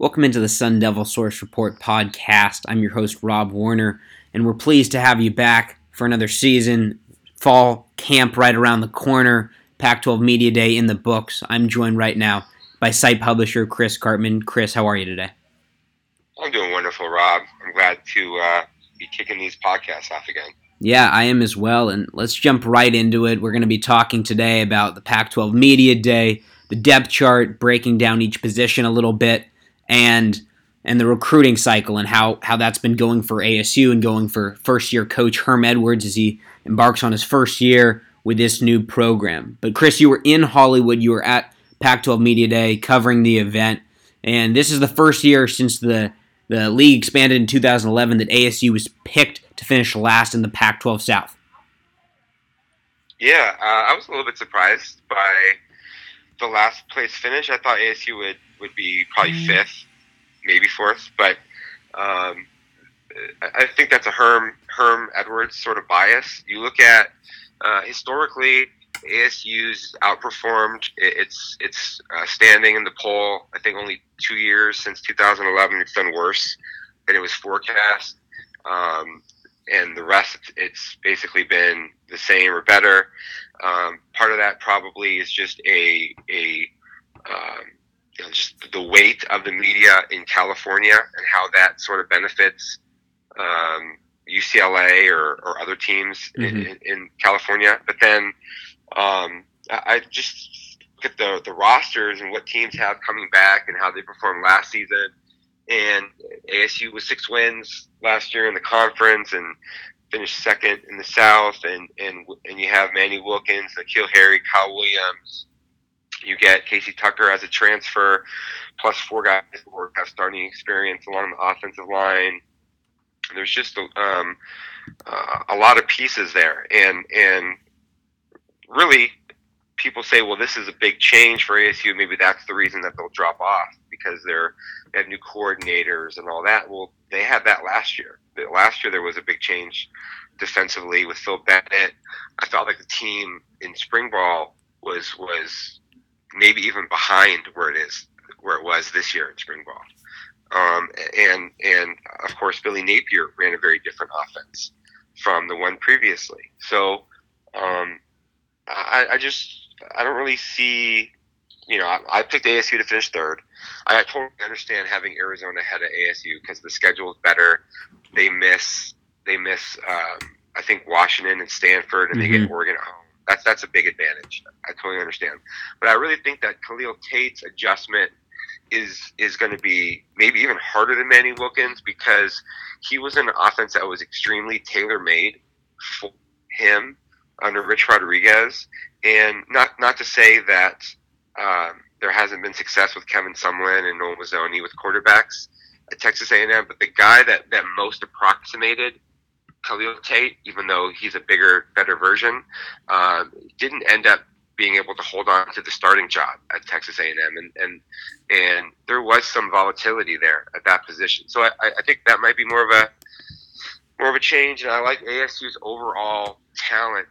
Welcome into the Sun Devil Source Report podcast. I'm your host, Rob Warner, and we're pleased to have you back for another season. Fall camp right around the corner, Pac 12 Media Day in the books. I'm joined right now by site publisher Chris Karpman. Chris, how are you today? I'm doing wonderful, Rob. I'm glad to uh, be kicking these podcasts off again. Yeah, I am as well. And let's jump right into it. We're going to be talking today about the Pac 12 Media Day, the depth chart, breaking down each position a little bit and and the recruiting cycle and how how that's been going for ASU and going for first year coach Herm Edwards as he embarks on his first year with this new program. But Chris, you were in Hollywood, you were at Pac-12 Media Day covering the event, and this is the first year since the the league expanded in 2011 that ASU was picked to finish last in the Pac-12 South. Yeah, uh, I was a little bit surprised by the last place finish. I thought ASU would would be probably mm-hmm. fifth, maybe fourth, but um, I think that's a Herm Herm Edwards sort of bias. You look at uh, historically, ASU's outperformed its its uh, standing in the poll. I think only two years since 2011, it's done worse than it was forecast. Um, and the rest, it's basically been the same or better. Um, part of that probably is just a a um, you know, just the weight of the media in California and how that sort of benefits um, UCLA or, or other teams mm-hmm. in, in, California. But then um, I just look at the, the rosters and what teams have coming back and how they performed last season. And ASU was six wins last year in the conference and finished second in the South. And, and, and you have Manny Wilkins, N'Keal Harry, Kyle Williams, you get Casey Tucker as a transfer, plus four guys who have starting experience along the offensive line. There's just a, um, uh, a lot of pieces there, and and really, people say, well, this is a big change for ASU. Maybe that's the reason that they'll drop off because they're they have new coordinators and all that. Well, they had that last year. Last year there was a big change defensively with Phil Bennett. I felt like the team in spring ball was was maybe even behind where it is where it was this year in spring ball. Um, and and of course, Billy Napier ran a very different offense from the one previously. So um, I, I, just I don't really see. You know, I, I, picked ASU to finish third. I totally understand having Arizona ahead of ASU because the schedule is better. They miss they miss um, I think Washington and Stanford, and mm-hmm. they get mm-hmm. Oregon at home. That's that's a big advantage. I totally understand, but I really think that Khalil Tate's adjustment is is going to be maybe even harder than Manny Wilkins because he was an offense that was extremely tailor made for him under Rich Rodriguez, and not not to say that um, there hasn't been success with Kevin Sumlin and Noel Mazzone with quarterbacks at Texas A&M, but the guy that that most approximated Khalil Tate, even though he's a bigger, better version, uh, didn't end up being able to hold on to the starting job at Texas A&M, and and and there was some volatility there at that position. So I, I think that might be more of a more of a change, and I like ASU's overall talent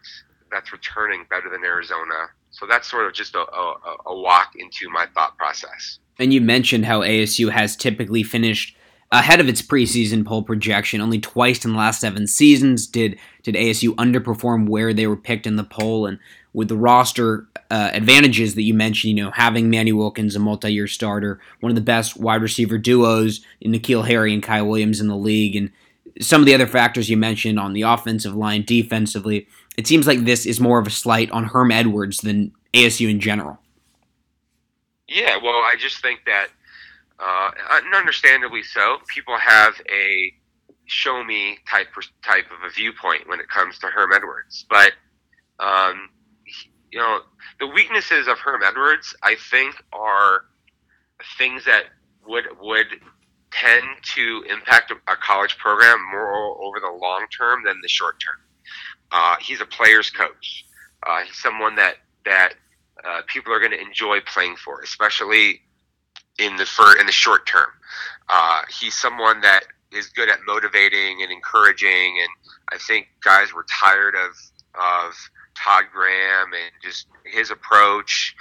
that's returning better than Arizona. So that's sort of just a, a, a walk into my thought process. And you mentioned how ASU has typically finished ahead of its preseason poll projection. Only twice in the last seven seasons did did ASU underperform where they were picked in the poll, and with the roster uh, advantages that you mentioned, you know, having Manny Wilkins, a multi-year starter, one of the best wide receiver duos in N'Keal Harry and Kyle Williams in the league, and some of the other factors you mentioned on the offensive line, defensively, it seems like this is more of a slight on Herm Edwards than ASU in general. Yeah, well, I just think that uh, understandably so. People have a show me type type of a viewpoint when it comes to Herm Edwards, but um, you know the weaknesses of Herm Edwards, I think, are things that would would tend to impact a, college program more over the long term than the short term. Uh, he's a player's coach. Uh, he's someone that that uh, people are going to enjoy playing for, especially in the for in the short term. Uh, he's someone that is good at motivating and encouraging, and I think guys were tired of of Todd Graham and just his approach,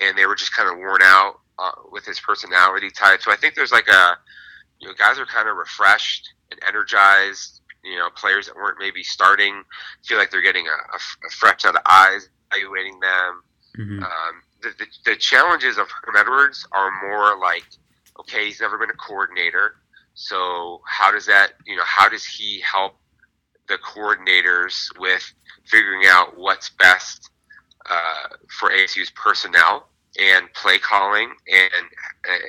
and they were just kind of worn out uh, with his personality type. So I think there's like a, you know, guys are kind of refreshed and energized. You know, players that weren't maybe starting feel like they're getting a, a, a fresh set of eyes evaluating them. Mm-hmm. Um, the, the, the challenges of Herm Edwards are more like, okay, he's never been a coordinator. So how does that, you know, how does he help the coordinators with figuring out what's best uh, for ASU's personnel and play calling and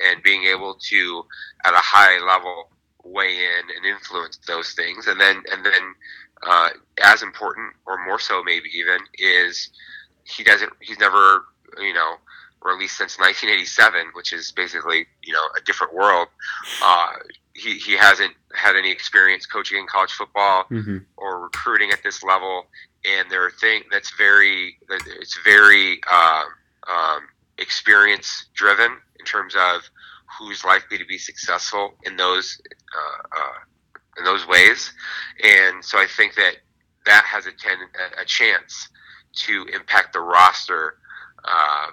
and being able to at a high level weigh in and influence those things and then and then uh, as important or more so maybe even is he doesn't he's never you know or at least since 1987 which is basically you know a different world. Uh, he, he hasn't had any experience coaching in college football mm-hmm. or recruiting at this level. And there are things that's very it's very uh, um, experience driven in terms of who's likely to be successful in those uh, uh, in those ways. And so I think that that has a, ten, a chance to impact the roster uh,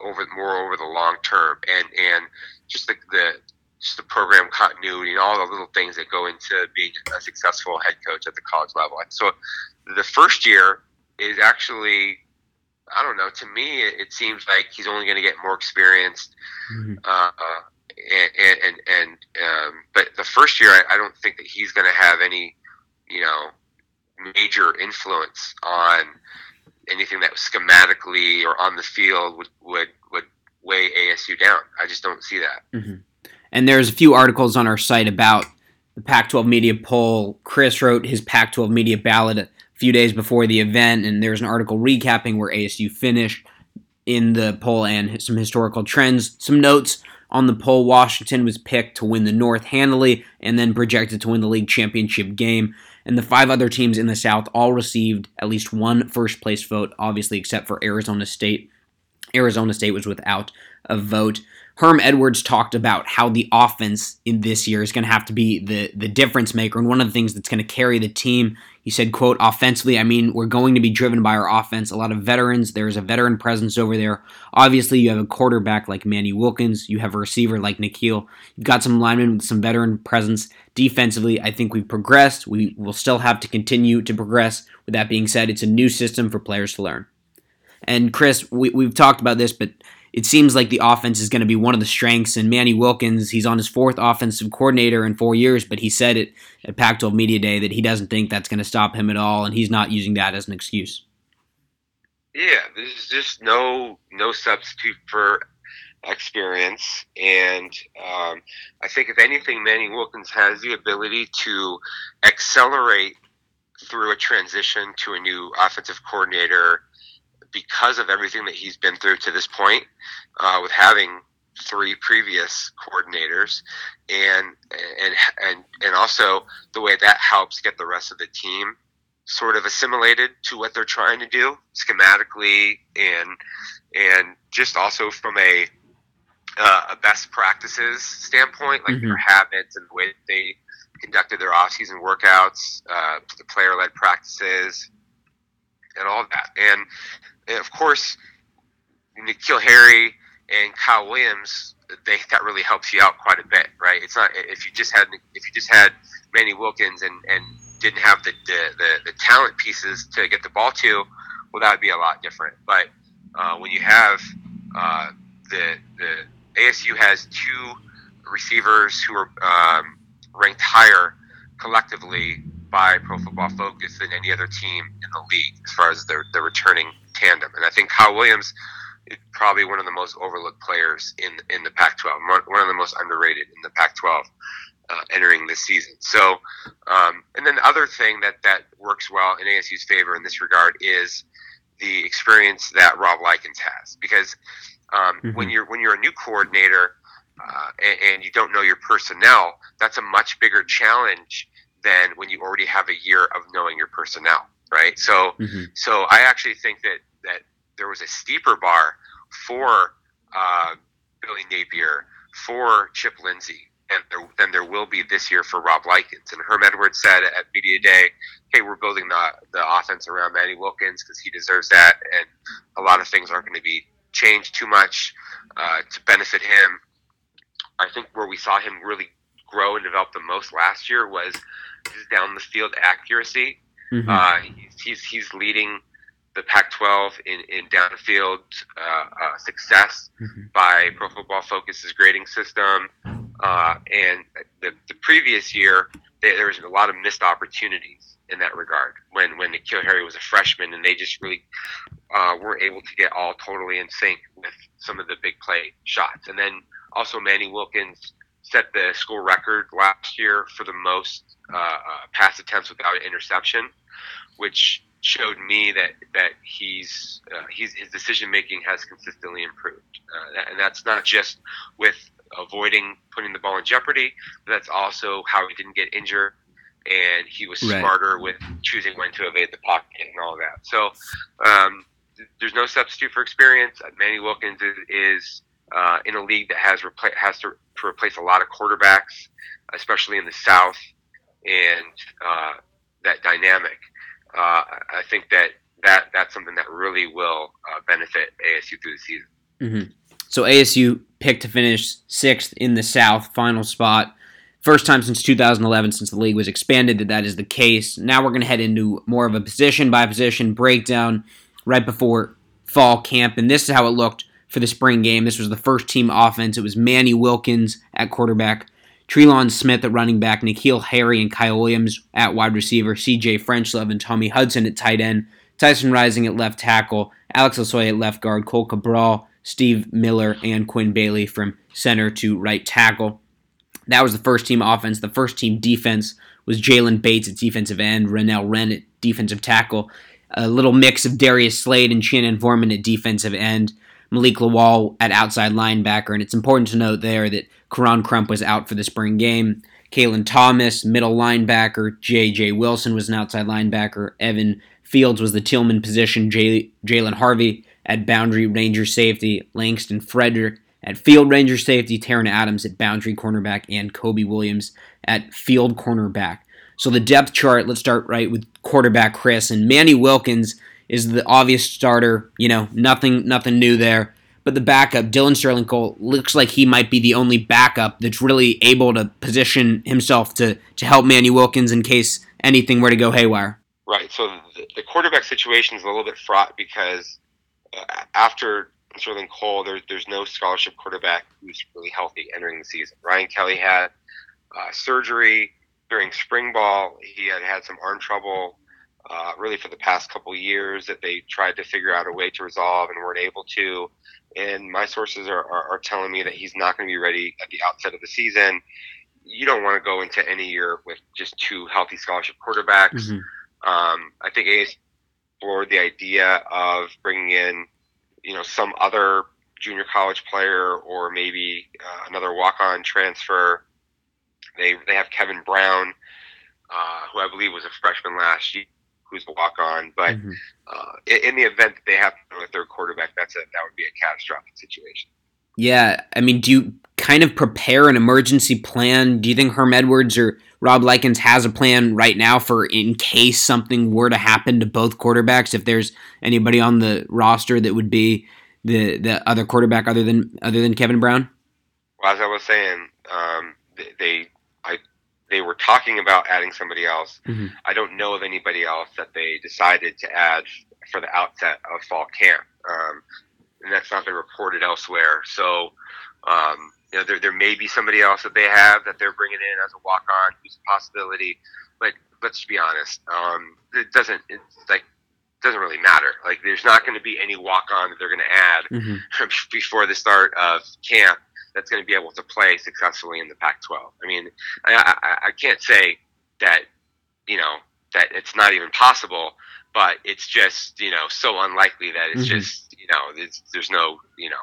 over more over the long term, and and just the, the just the program continuity and all the little things that go into being a successful head coach at the college level. So the first year is actually I don't know. To me, it, seems like he's only going to get more experienced. Mm-hmm. Uh, and and, and um, but the first year, I, I don't think that he's going to have any, you know, major influence on anything that was schematically or on the field would would would weigh ASU down. I just don't see that. Mm-hmm. And there's a few articles on our site about the Pac-12 media poll. Chris wrote his Pac-12 media ballot a few days before the event, and there's an article recapping where ASU finished in the poll and some historical trends. Some notes on the poll: Washington was picked to win the North handily, and then projected to win the league championship game and the five other teams in the South all received at least one first place vote, obviously, except for Arizona State. Arizona State was without a vote. Herm Edwards talked about how the offense in this year is going to have to be the the difference maker and one of the things that's going to carry the team. He said, "quote Offensively, I mean, we're going to be driven by our offense. A lot of veterans. There's a veteran presence over there. Obviously, you have a quarterback like Manny Wilkins. You have a receiver like N'Keal. You've got some linemen with some veteran presence. Defensively, I think we've progressed. We will still have to continue to progress. With that being said, it's a new system for players to learn." And Chris, we, we've talked about this, but it seems like the offense is going to be one of the strengths. And Manny Wilkins, he's on his fourth offensive coordinator in four years, but he said it at Pac 12 Media Day that he doesn't think that's going to stop him at all, and he's not using that as an excuse. Yeah, there's just no no substitute for experience, and um, I think if anything, Manny Wilkins has the ability to accelerate through a transition to a new offensive coordinator because of everything that he's been through to this point, uh, with having three previous coordinators, and and and and also the way that helps get the rest of the team sort of assimilated to what they're trying to do schematically and and just also from a uh, a best practices standpoint, like mm-hmm. their habits and the way they conducted their off-season workouts, uh, the player-led practices, and all that. And and of course, N'Keal Harry and Kyle Williams, they that really helps you out quite a bit, right? It's not if you just had if you just had Manny Wilkins and and didn't have the the, the, the talent pieces to get the ball to, well, that would be a lot different. But uh, when you have uh, the the ASU has two receivers who are um, ranked higher collectively by Pro Football Focus than any other team in the league as far as their, their returning tandem. And I think Kyle Williams is probably one of the most overlooked players in in the Pac-12, one of the most underrated in the Pac-12 uh, entering this season. So, um, and then the other thing that that works well in ASU's favor in this regard is the experience that Rob Likens has, because um, mm-hmm. when you're when you're a new coordinator. Uh, and, and you don't know your personnel, that's a much bigger challenge than when you already have a year of knowing your personnel, right? So, mm-hmm. so I actually think that that there was a steeper bar for uh, Billy Napier, for Chip Lindsey, and there, than there will be this year for Rob Likens. And Herm Edwards said at media day, "Hey, we're building the the offense around Manny Wilkins because he deserves that, and a lot of things aren't going to be changed too much uh, to benefit him. I think where we saw him really grow and develop the most last year was his down the field accuracy. Mm-hmm. Uh, he's, he's, leading the Pac-12 in, in downfield uh, uh, success mm-hmm. by Pro Football Focus's grading system. Uh, and the, the previous year, there, there was a lot of missed opportunities in that regard when when N'Keal Harry was a freshman, and they just really uh, weren't able to get all totally in sync with some of the big play shots. And then also Manny Wilkins set the school record last year for the most uh, uh, pass attempts without an interception, which showed me that that he's uh, he's his decision making has consistently improved, uh, and that's not just with avoiding putting the ball in jeopardy, but that's also how he didn't get injured, and he was right. smarter with choosing when to evade the pocket and all that. So um, there's no substitute for experience. Manny Wilkins is, is uh, in a league that has repla- has to, to, replace a lot of quarterbacks, especially in the South, and uh, that dynamic. Uh, I think that, that that's something that really will uh, benefit ASU through the season. Mm-hmm. So ASU picked to finish sixth in the South, final spot. First time since 2011, since the league was expanded, that that is the case. Now we're going to head into more of a position by position breakdown right before fall camp, and this is how it looked for the spring game. This was the first team offense. It was Manny Wilkins at quarterback, Trelon Smith at running back, N'Keal Harry and Kyle Williams at wide receiver, CJ Frenchlove and Tommy Hudson at tight end, Tyson Rising at left tackle, Alex Losoya at left guard, Cohl Cabral, Steve Miller, and Quinn Bailey from center to right tackle. That was the first team offense. The first team defense was Jalen Bates at defensive end, Renell Wren at defensive tackle, a little mix of Darius Slade and Shannon Forman at defensive end, Malik Lawal at outside linebacker. And it's important to note there that Koron Crump was out for the spring game. Kalen Thomas, middle linebacker. J.J. Wilson was an outside linebacker. Evan Fields was the Tillman position. Jalen Harvey at boundary ranger safety. Langston Frederick at field ranger safety. Taron Adams at boundary cornerback. And Kobe Williams at field cornerback. So the depth chart, let's start right with quarterback Chris and Manny Wilkins is the obvious starter. You know, nothing nothing new there. But the backup, Dillon Sterling Cole, looks like he might be the only backup that's really able to position himself to to help Manny Wilkins in case anything were to go haywire. Right. So the, quarterback situation is a little bit fraught because uh, after Sterling Cole, there, there's no scholarship quarterback who's really healthy entering the season. Ryan Kelley had uh, surgery during spring ball. He had had some arm trouble uh, really for the past couple years that they tried to figure out a way to resolve and weren't able to. And my sources are, are, are telling me that he's not going to be ready at the outset of the season. You don't want to go into any year with just two healthy scholarship quarterbacks. Mm-hmm. Um, I think AS for the idea of bringing in, you know, some other junior college player or maybe uh, another walk-on transfer. They they have Kevin Brown, uh, who I believe was a freshman last year who's a walk on. But mm-hmm. uh, in the event that they have a third quarterback, that's a that would be a catastrophic situation. Yeah, I mean, do you kind of prepare an emergency plan? Do you think Herm Edwards or Rob Likens has a plan right now for in case something were to happen to both quarterbacks? If there's anybody on the roster that would be the the other quarterback other than other than Kevin Brown? Well, as I was saying, um, they they were talking about adding somebody else. Mm-hmm. I don't know of anybody else that they decided to add for the outset of fall camp, um, and that's not been reported elsewhere. So, um, you know, there, there may be somebody else that they have that they're bringing in as a walk on who's a possibility. But let's be honest, um, it doesn't. It's like doesn't really matter. Like, there's not going to be any walk on that they're going to add mm-hmm. before the start of camp that's going to be able to play successfully in the Pac-12. I mean, I, I, I can't say that you know that it's not even possible, but it's just you know so unlikely that it's mm-hmm. just you know there's no you know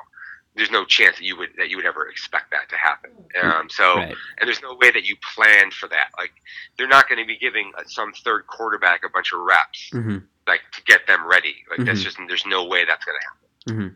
there's no chance that you would that you would ever expect that to happen. Um, so right. and there's no way that you plan for that. Like they're not going to be giving some third quarterback a bunch of reps mm-hmm. like to get them ready. Like mm-hmm. that's just there's no way that's going to happen. Mm-hmm.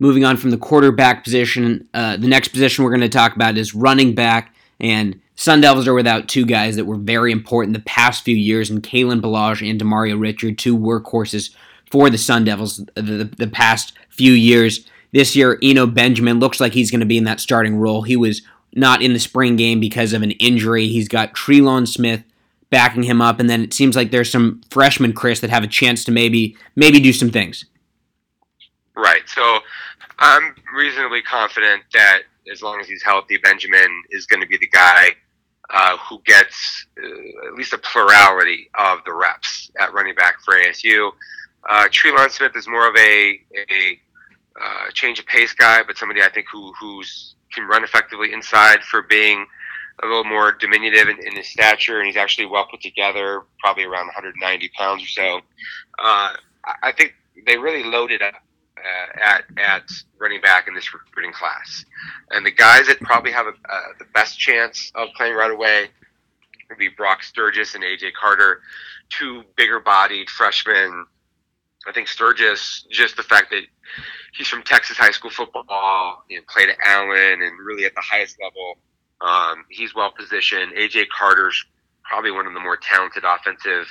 Moving on from the quarterback position, uh, the next position we're going to talk about is running back. And Sun Devils are without two guys that were very important the past few years, and Kalen Ballage and Demario Richard, two workhorses for the Sun Devils the, the, the past few years. This year, Eno Benjamin looks like he's going to be in that starting role. He was not in the spring game because of an injury. He's got Trelon Smith backing him up, and then it seems like there's some freshmen, Chris, that have a chance to maybe maybe do some things. Right. So I'm reasonably confident that as long as he's healthy, Benjamin is going to be the guy uh, who gets uh, at least a plurality of the reps at running back for ASU. Uh, Trelon Smith is more of a, a uh, change of pace guy, but somebody I think who who's can run effectively inside for being a little more diminutive in, in his stature, and he's actually well put together, probably around 190 pounds or so. Uh, I think they really loaded up at at running back in this recruiting class, and the guys that probably have a, uh, the best chance of playing right away would be Brock Sturgis and AJ Carter, two bigger-bodied freshmen. I think Sturgis, just the fact that he's from Texas high school football, you know, played at Allen and really at the highest level. Um, he's well positioned. AJ Carter's probably one of the more talented offensive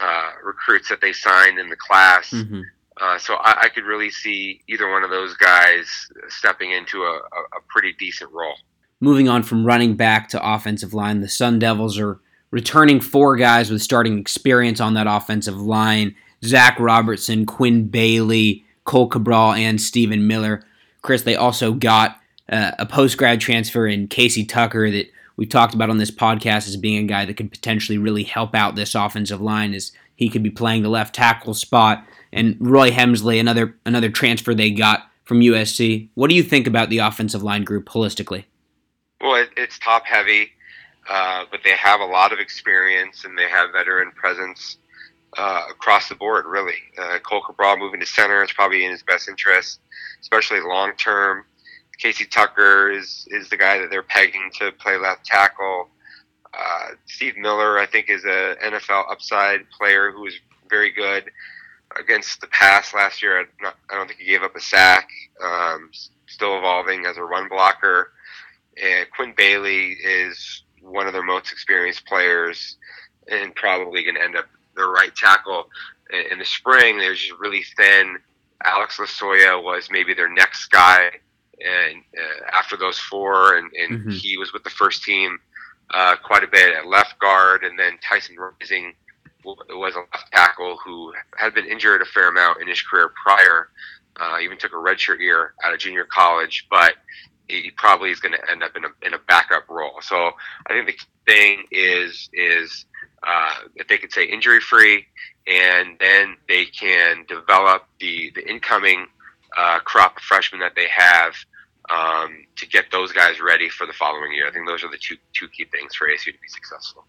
uh, recruits that they signed in the class. Mm-hmm. Uh, so I, I, could really see either one of those guys stepping into a, a, pretty decent role. Moving on from running back to offensive line, the Sun Devils are returning four guys with starting experience on that offensive line: Zach Robertson, Quinn Bailey, Cohl Cabral, and Stephen Miller. Chris, they also got uh, a post grad transfer in Casey Tucker that we've talked about on this podcast as being a guy that could potentially really help out this offensive line as he could be playing the left tackle spot and Roy Hemsley, another another transfer they got from USC. What do you think about the offensive line group holistically? Well, it, it's top heavy, uh, but they have a lot of experience and they have veteran presence uh, across the board. Really, uh, Cohl Cabral moving to center is probably in his best interest, especially long term. Casey Tucker is is the guy that they're pegging to play left tackle. Uh, Steve Miller, I think, is a NFL upside player who is very good against the pass last year. I, not, I don't think he gave up a sack. Um, still evolving as a run blocker. And Quinn Bailey is one of their most experienced players and probably going to end up the right tackle. In the spring, they were just really thin. Alex Losoya was maybe their next guy, and uh, after those four, and, and mm-hmm. he was with the first team uh, quite a bit at left guard, and then Tyson Rising was a left tackle who had been injured a fair amount in his career prior. Uh, even took a redshirt year out of junior college, but he probably is going to end up in a, in a backup role. So I think the thing is is uh, if they could say injury free, and then they can develop the the incoming uh, crop of freshmen that they have um, to get those guys ready for the following year. I think those are the two two key things for ASU to be successful.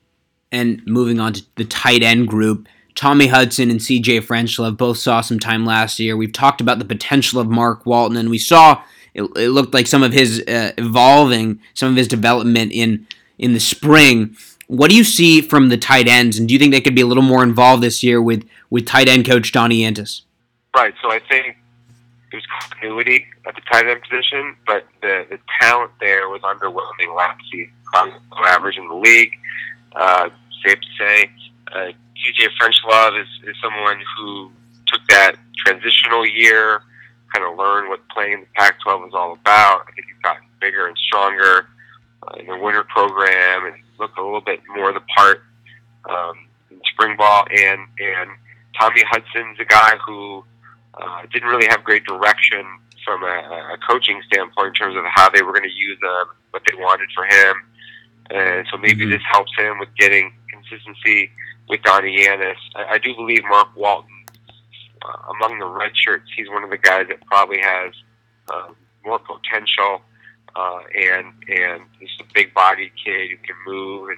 And moving on to the tight end group, Tommy Hudson and CJ Frenchlove both saw some time last year. We've talked about the potential of Mark Walton, and we saw it, it looked like some of his uh, evolving, some of his development in in the spring. What do you see from the tight ends, and do you think they could be a little more involved this year with with tight end coach Donnie Yantis? Right. So I think there's continuity at the tight end position, but the the talent there was underwhelming last season, average in the league. Uh, safe to say. Uh, TJ Frenchlove is, is someone who took that transitional year, kind of learned what playing in the Pac-12 was all about. I think he's gotten bigger and stronger uh, in the winter program and looked a little bit more the part um, in spring ball. And and Tommy Hudson's a guy who uh, didn't really have great direction from a, a coaching standpoint in terms of how they were going to use him, what they wanted for him. And so maybe mm-hmm. this helps him with getting consistency with Donnie Yantis. I, I do believe Mark Walton, uh, among the red shirts, he's one of the guys that probably has uh, more potential. Uh, and and he's a big body kid who can move and,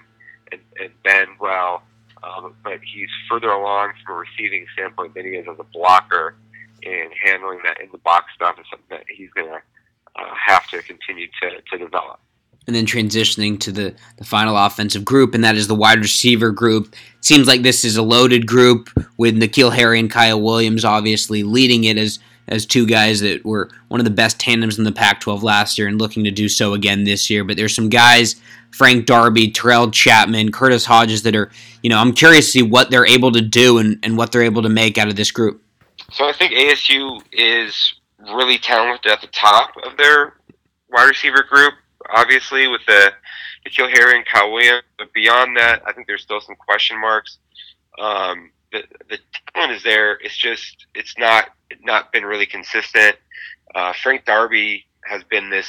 and, and bend well. Um, but he's further along from a receiving standpoint than he is as a blocker, and handling that in the box stuff is something that he's going to uh, have to continue to, to develop and then transitioning to the, the final offensive group, and that is the wide receiver group. seems like this is a loaded group with N'Keal Harry and Kyle Williams obviously leading it as as two guys that were one of the best tandems in the Pac-12 last year and looking to do so again this year. But there's some guys, Frank Darby, Terrell Chatman, Curtis Hodges, that are, you know, I'm curious to see what they're able to do and, and what they're able to make out of this group. So I think ASU is really talented at the top of their wide receiver group, obviously with the N'Keal Harry and Kyle Williams. But beyond that, I think there's still some question marks. Um, the the talent is there. It's just it's not not been really consistent. Uh, Frank Darby has been this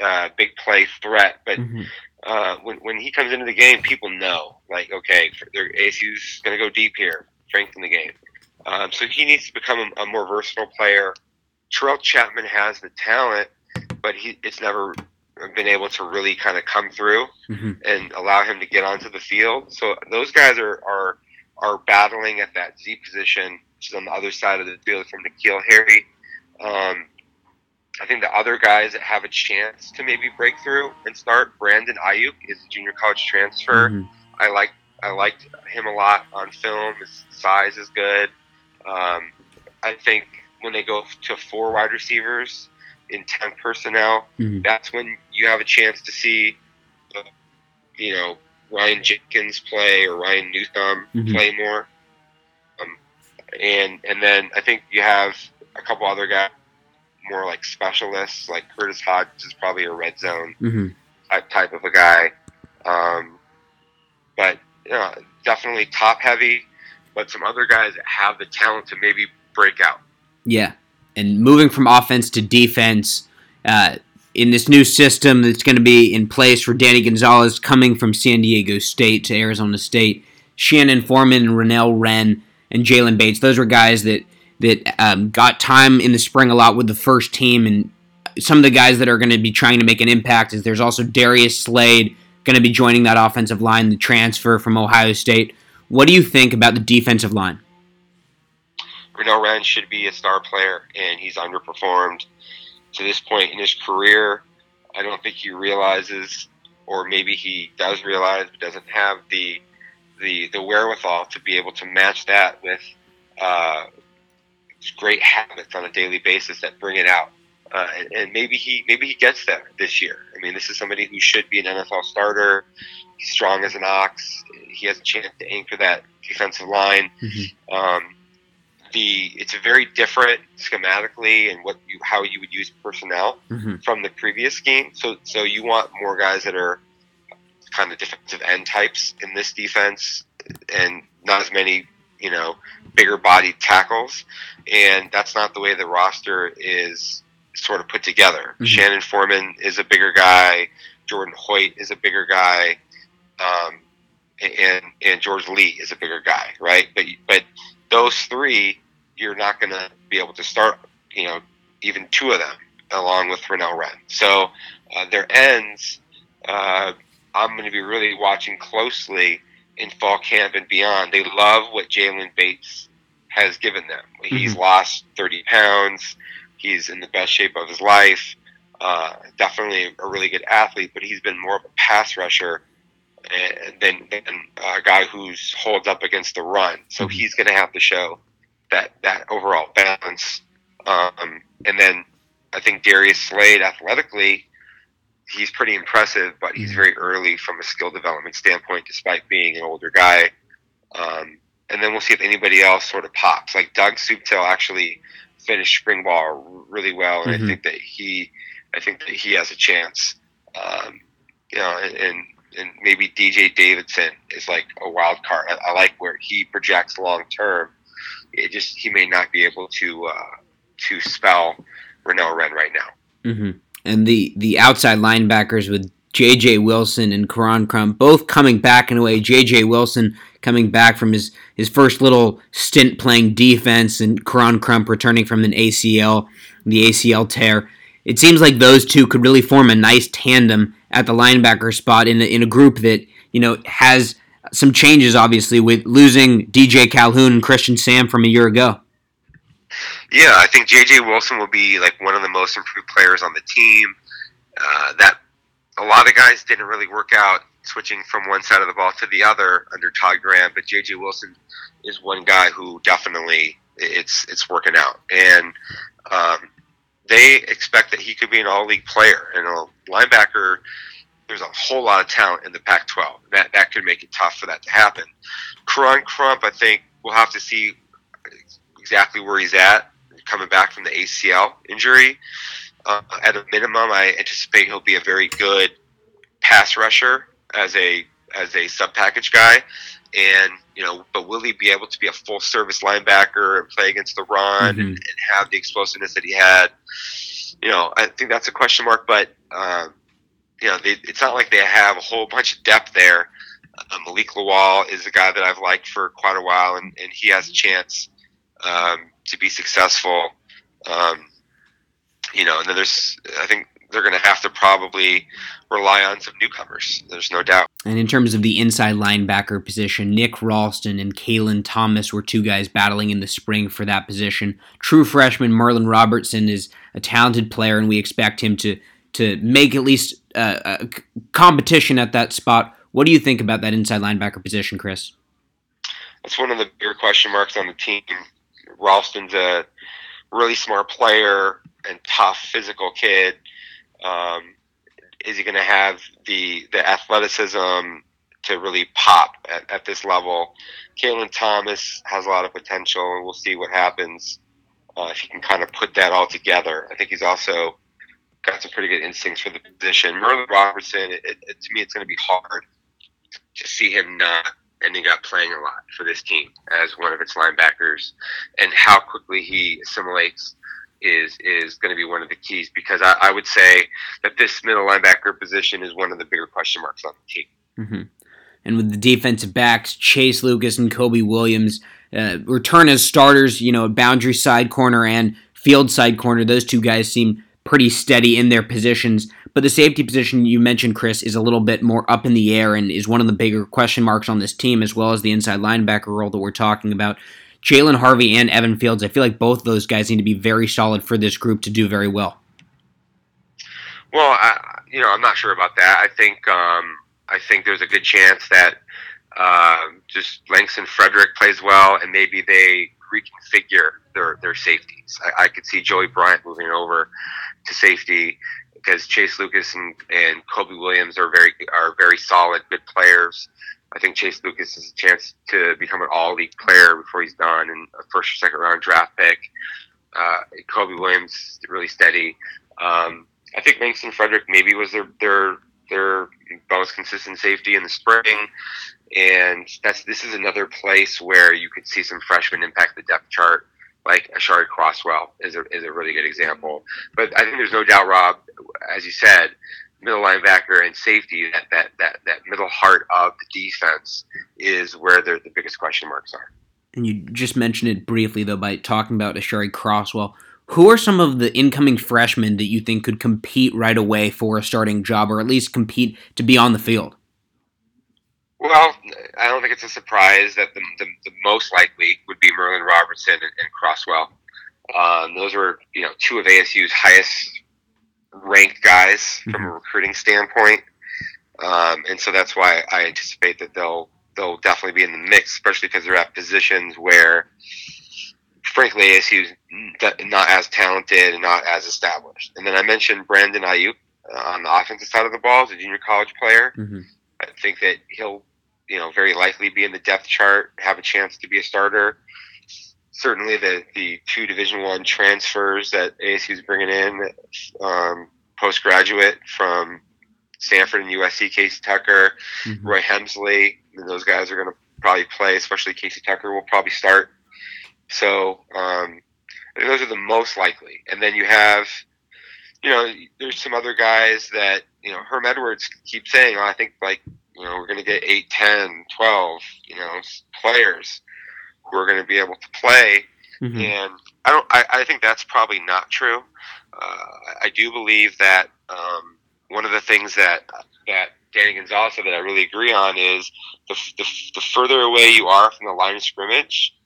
uh, big play threat, but Mm-hmm. uh, when when he comes into the game, people know like okay, their ASU's going to go deep here. Frank's in the game, um, so he needs to become a, a more versatile player. Terrell Chatman has the talent, but he it's never been able to really kind of come through hmm and allow him to get onto the field. So those guys are are are battling at that Z position, which is on the other side of the field from N'Keal Harry. Um, I think the other guys that have a chance to maybe break through and start, Brandon Aiyuk is a junior college transfer. Mhm. I like I liked him a lot on film. His size is good. Um, I think when they go to four wide receivers in ten personnel, Mhm. that's when you have a chance to see, uh, you know, Ryan Jenkins play or Ryan Newsome Mhm. play more. Um, and and then I think you have a couple other guys more like specialists, like Curtis Hodges is probably a red zone Mhm. type type of a guy. Um, but you know, definitely top heavy, but some other guys that have the talent to maybe break out. Yeah, and moving from offense to defense uh, in this new system that's going to be in place for Danny Gonzalez coming from San Diego State to Arizona State. Shannon Forman and Renell Wren and Jalen Bates. Those were guys that that um, got time in the spring a lot with the first team, and some of the guys that are going to be trying to make an impact is there's also Darius Slade going to be joining that offensive line, the transfer from Ohio State. What do you think about the defensive line? Renell Wren should be a star player, and he's underperformed to this point in his career. I don't think he realizes, or maybe he does realize, but doesn't have the the the wherewithal to be able to match that with uh, great habits on a daily basis that bring it out. Uh, and, and maybe he maybe he gets there this year. I mean, this is somebody who should be an NFL starter. He's strong as an ox. He has a chance to anchor that defensive line. Um, the it's a very different schematically and what you how you would use personnel Mm-hmm. from the previous scheme. So so you want more guys that are kind of defensive end types in this defense, and not as many you know bigger bodied tackles. And that's not the way the roster is sort of put together. Mhm. Shannon Forman is a bigger guy. Jordan Hoyt is a bigger guy. Um, and and George Lea is a bigger guy, right? But but those three, you're not going to be able to start, you know, even two of them along with Renell Wren. So uh, their ends, uh, I'm going to be really watching closely in fall camp and beyond. They love what Jalen Bates has given them. He's lost 30 pounds. He's in the best shape of his life. Uh, definitely a really good athlete, but he's been more of a pass rusher uh, than, than a guy who's holds up against the run. So Mhm. he's going to have to show that that overall balance. Um, and then I think Darius Slade athletically, he's pretty impressive, but he's Mhm. very early from a skill development standpoint, despite being an older guy. Um, and then we'll see if anybody else sort of pops. Like Doug Subtil actually finished spring ball really well, and Mhm. I think that he, I think that he has a chance. Um, you know, and, and and maybe DJ Davidson is like a wild card. I, I like where he projects long term. It just he may not be able to uh, to spell Renell Wren right now. hmm And the the outside linebackers with J.J. Wilson and Koron Crump both coming back in a way. J.J. Wilson coming back from his, his first little stint playing defense, and Koron Crump returning from an ACL, the ACL tear. It seems like those two could really form a nice tandem at the linebacker spot in a, in a group that you know has some changes, obviously, with losing DJ Calhoun and Christian Sam from a year ago. Yeah, I think JJ Wilson will be like one of the most improved players on the team. Uh, that a lot of guys didn't really work out switching from one side of the ball to the other under Todd Graham, but JJ Wilson is one guy who definitely it's it's working out, and um, they expect that he could be an all league player and a linebacker. There's a whole lot of talent in the Pac-12. That that could make it tough for that to happen. Koron Crump, I think we'll have to see exactly where he's at. coming back from the ACL injury. Uh, at a minimum, I anticipate he'll be a very good pass rusher as a as a sub package guy, and you know, but will he be able to be a full service linebacker and play against the run mm-hmm. and, and, have the explosiveness that he had? You know, I think that's a question mark. But um, you know, they, it's not like they have a whole bunch of depth there. Uh, Malik Lawal is a guy that I've liked for quite a while, and, and he has a chance um, to be successful. Um, you know, and then there's, I think they're going to have to probably rely on some newcomers. There's no doubt. And in terms of the inside linebacker position, Nick Ralston and Kalen Thomas were two guys battling in the spring for that position. True freshman Merlin Robertson is a talented player, and we expect him to to make at least uh, competition at that spot. What do you think about that inside linebacker position, Chris? That's one of the bigger question marks on the team. Ralston's a really smart player and tough physical kid. Um, is he going to have the the athleticism to really pop at, at this level? Kalen Thomas has a lot of potential, and we'll see what happens uh, if he can kind of put that all together. I think he's also got some pretty good instincts for the position. Merlin Robertson, it, it, to me, it's going to be hard to see him not ending up playing a lot for this team as one of its linebackers, and how quickly he assimilates is is going to be one of the keys because I, I, would say that this middle linebacker position is one of the bigger question marks on the team. Mm-hmm. And with the defensive backs, Chase Lucas and Kobe Williams uh, return as starters, you know, boundary side corner and field side corner. Those two guys seem pretty steady in their positions. But the safety position you mentioned, Chris, is a little bit more up in the air and is one of the bigger question marks on this team, as well as the inside linebacker role that we're talking about. Jalen Harvey and Evan Fields, I feel like both of those guys need to be very solid for this group to do very well. Well, I, you know, I'm not sure about that. I think um, I think there's a good chance that uh, just Langston Frederick plays well, and maybe they reconfigure their their safeties. I, I could see Joey Bryant moving over to safety because Chase Lucas and, and Kobe Williams are very are very solid, good players. I think Chase Lucas has a chance to become an all league player before he's done and a first or second round draft pick. Uh, Kobe Williams really steady. Um, I think Langston Frederick maybe was their their their most consistent safety in the spring, and that's this is another place where you could see some freshmen impact the depth chart like Aashari Crosswell is a, is a really good example. But I think there's no doubt, Rob, as you said, middle linebacker and safety, that, that, that, that middle heart of the defense is where the, the biggest question marks are. And you just mentioned it briefly, though, by talking about Aashari Crosswell. Who are some of the incoming freshmen that you think could compete right away for a starting job, or at least compete to be on the field? Well, I don't think it's a surprise that the, the, the most likely would be Merlin Robertson and, and Crosswell. Um, those were, you know, two of ASU's highest ranked guys mm-hmm. from a recruiting standpoint, um, and so that's why I anticipate that they'll they'll definitely be in the mix, especially because they're at positions where, frankly, ASU's not as talented and not as established. And then I mentioned Brandon Aiyuk uh, on the offensive side of the ball as a junior college player. Mm-hmm. I think that he'll, you know, very likely be in the depth chart, have a chance to be a starter. Certainly, the the two Division One transfers that ASU is bringing in, um, postgraduate from Stanford and USC, Casey Tucker, mm-hmm. Roy Hemsley, and those guys are going to probably play. Especially Casey Tucker will probably start. So um, those are the most likely. And then you have, you know, there's some other guys that you know, Herm Edwards keeps saying, oh, I think like, you know, we're going to get 8, 10, 12, you know, players who are going to be able to play. Mm-hmm. And I don't, I, I think that's probably not true. Uh, I do believe that um, one of the things that, that Danny Gonzalez said that I really agree on is the, the, the further away you are from the line of scrimmage,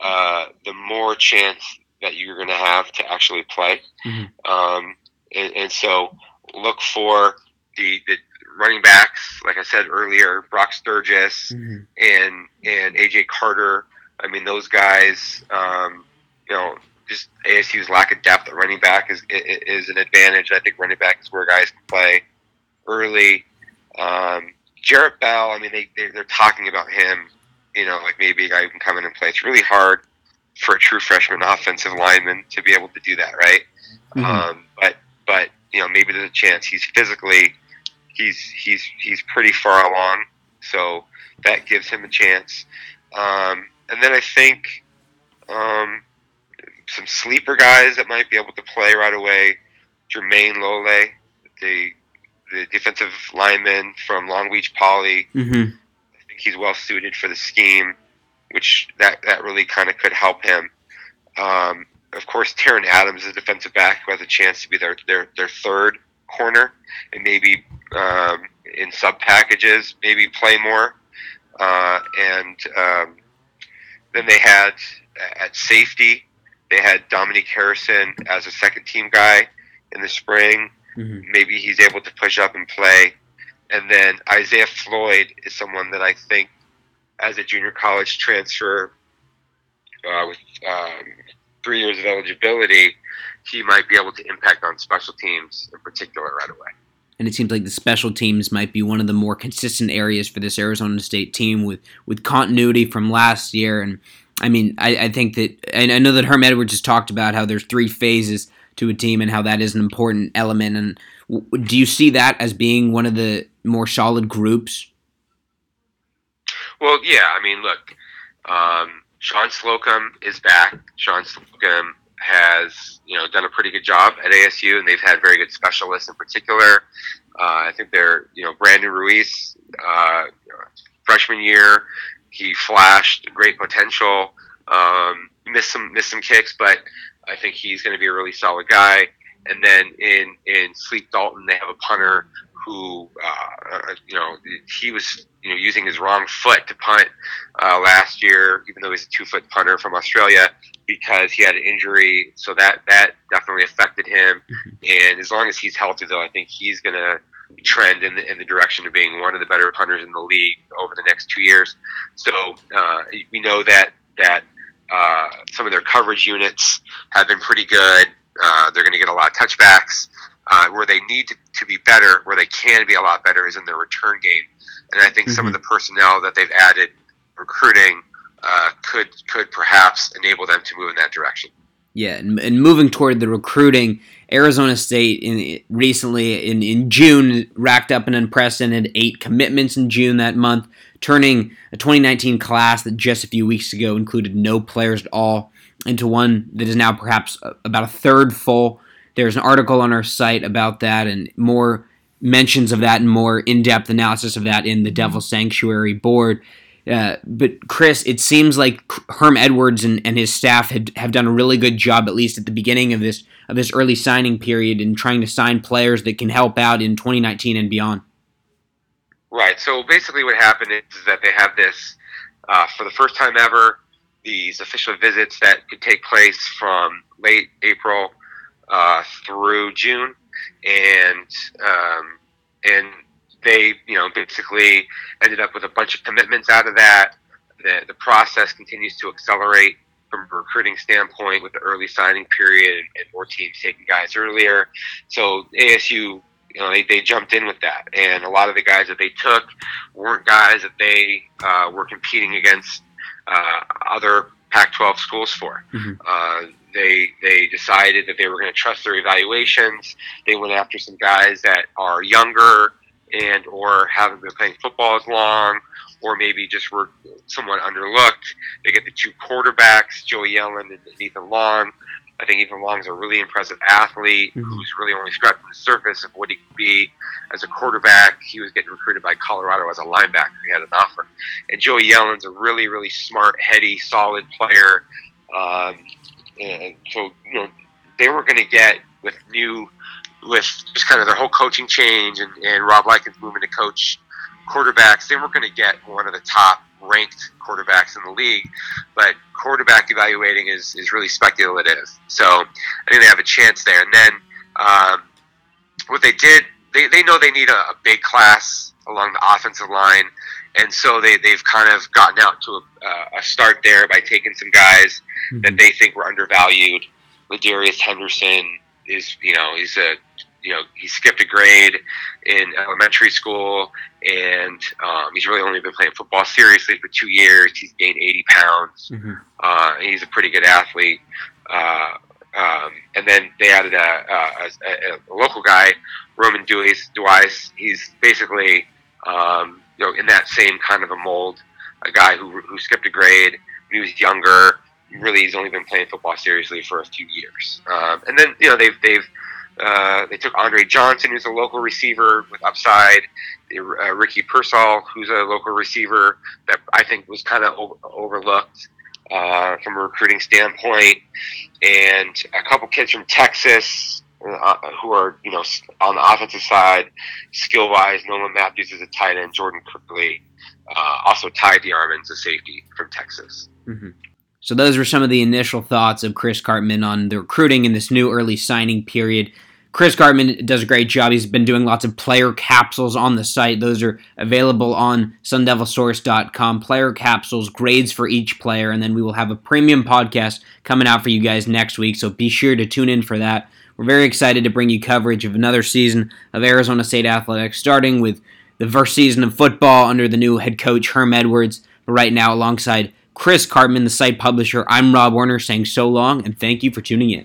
uh, the more chance that you're going to have to actually play. Mm-hmm. Um, and, and, so look for the the running backs, like I said earlier, Brock Sturgis mm-hmm. and and AJ Carter. I mean, those guys. Um, you know, just ASU's lack of depth at running back is is an advantage. I think running back is where guys can play early. Um, Jarrett Bell. I mean, they, they they're talking about him. You know, like maybe a guy who can come in and play. It's really hard for a true freshman offensive lineman to be able to do that, right? Mhm. Um, but but you know maybe there's a chance he's physically he's he's he's pretty far along, so that gives him a chance. Um, and then I think um, some sleeper guys that might be able to play right away. Jermayne Lole, the the defensive lineman from Long Beach Poly. Mhm. I think he's well suited for the scheme, which that that really kind of could help him. Um, of course, Taryn Adams is a defensive back who has a chance to be their their, their third corner and maybe um, in sub packages, maybe play more. Uh, and um, then they had at safety, they had Dominique Harrison as a second team guy in the spring Mhm. maybe he's able to push up and play. And then Isaiah Floyd is someone that I think, as a junior college transfer uh, with um, three years of eligibility, he might be able to impact on special teams in particular right away. and it seems like the special teams might be one of the more consistent areas for this Arizona State team with with continuity from last year. And I mean, I, I think that and I know that Herm Edwards has talked about how there's three phases to a team and how that is an important element. And w- do you see that as being one of the more solid groups? Well, yeah, I mean, look, um, Shawn Slocum is back. Shawn Slocum has, you know, done a pretty good job at ASU, and they've had very good specialists in particular. Uh, I think they're, you know, Brandon Ruiz, uh, freshman year, he flashed great potential. Um, missed some missed some kicks, but I think he's going to be a really solid guy. And then in in Sleep Dalton, they have a punter who, uh, you know, he was you know using his wrong foot to punt uh, last year, even though he's a two foot punter from Australia, because he had an injury. So that that definitely affected him. And as long as he's healthy, though, I think he's going to trend in the, in the direction of being one of the better punters in the league over the next two years. So uh, we know that that uh, some of their coverage units have been pretty good. Uh, they're going to get a lot of touchbacks. Uh, where they need to, to be better, where they can be a lot better, is in their return game. And I think some of the personnel that they've added, recruiting, uh, could could perhaps enable them to move in that direction. Yeah, and, and moving toward the recruiting, Arizona State in recently in, in June racked up an unprecedented eight commitments in June that month, turning a 2019 class that just a few weeks ago included no players at all into one that is now perhaps about a third full. There's an article on our site about that and more mentions of that and more in-depth analysis of that in the Devil Sanctuary board. Uh, but Chris, it seems like Herm Edwards and, and his staff had, have done a really good job, at least at the beginning of this of this early signing period, in trying to sign players that can help out in 2019 and beyond. Right. So basically, what happened is, is that they have this uh, for the first time ever. These official visits that could take place from late April uh, through June, and um, and they you know basically ended up with a bunch of commitments out of that. The the process continues to accelerate from a recruiting standpoint with the early signing period and more teams taking guys earlier. So ASU you know, they, they jumped in with that. And a lot of the guys that they took weren't guys that they uh, were competing against uh, other Pac-12 schools for. Mhm. Uh, they they decided that they were going to trust their evaluations. They went after some guys that are younger and or haven't been playing football as long, or maybe just were somewhat underlooked. They get the two quarterbacks, Joey Yellen and Ethan Long. I think Ethan Long's a really impressive athlete Mhm. who's really only scratching the surface of what he could be as a quarterback. He was getting recruited by Colorado as a linebacker. He had an offer. And Joey Yellen's a really, really smart, heady, solid player. Um, and so, you know, they were going to get with new, with just kind of their whole coaching change and, and Rob Likens moving to coach quarterbacks, they were going to get one of the top ranked quarterbacks in the league. But quarterback evaluating is, is really speculative. So I think they have a chance there. And then um, what they did, they, they know they need a, a big class along the offensive line. And so they, they've kind of gotten out to a, uh, a start there by taking some guys that they think were undervalued. Ladarius Henderson is, you know, he's a you know he skipped a grade in elementary school, and um, he's really only been playing football seriously for two years. He's gained 80 pounds. Mm-hmm. Uh, he's a pretty good athlete. Uh, um, and then they added a, a, a, a local guy, Roman Duis. Duis. He's basically um, you know in that same kind of a mold, a guy who, who skipped a grade when he was younger. Really, he's only been playing football seriously for a few years. Um, and then you know they've they've uh, they took Andre Johnson, who's a local receiver with upside. Uh, Ricky Pearsall, who's a local receiver that I think was kind of over- overlooked uh, from a recruiting standpoint, and a couple kids from Texas uh, who are you know on the offensive side, skill wise. Nolan Matthews is a tight end. Jordan Cookley, uh, also Ty DeArmond's a safety from Texas. Mm-hmm. So those were some of the initial thoughts of Chris Karpman on the recruiting in this new early signing period. Chris Karpman does a great job. He's been doing lots of player capsules on the site. Those are available on sundevilsource.com. Player capsules, grades for each player, and then we will have a premium podcast coming out for you guys next week. So be sure to tune in for that. We're very excited to bring you coverage of another season of Arizona State Athletics, starting with the first season of football under the new head coach Herm Edwards. But right now, alongside Chris Karpman, the site publisher, I'm Rob Warner saying so long and thank you for tuning in.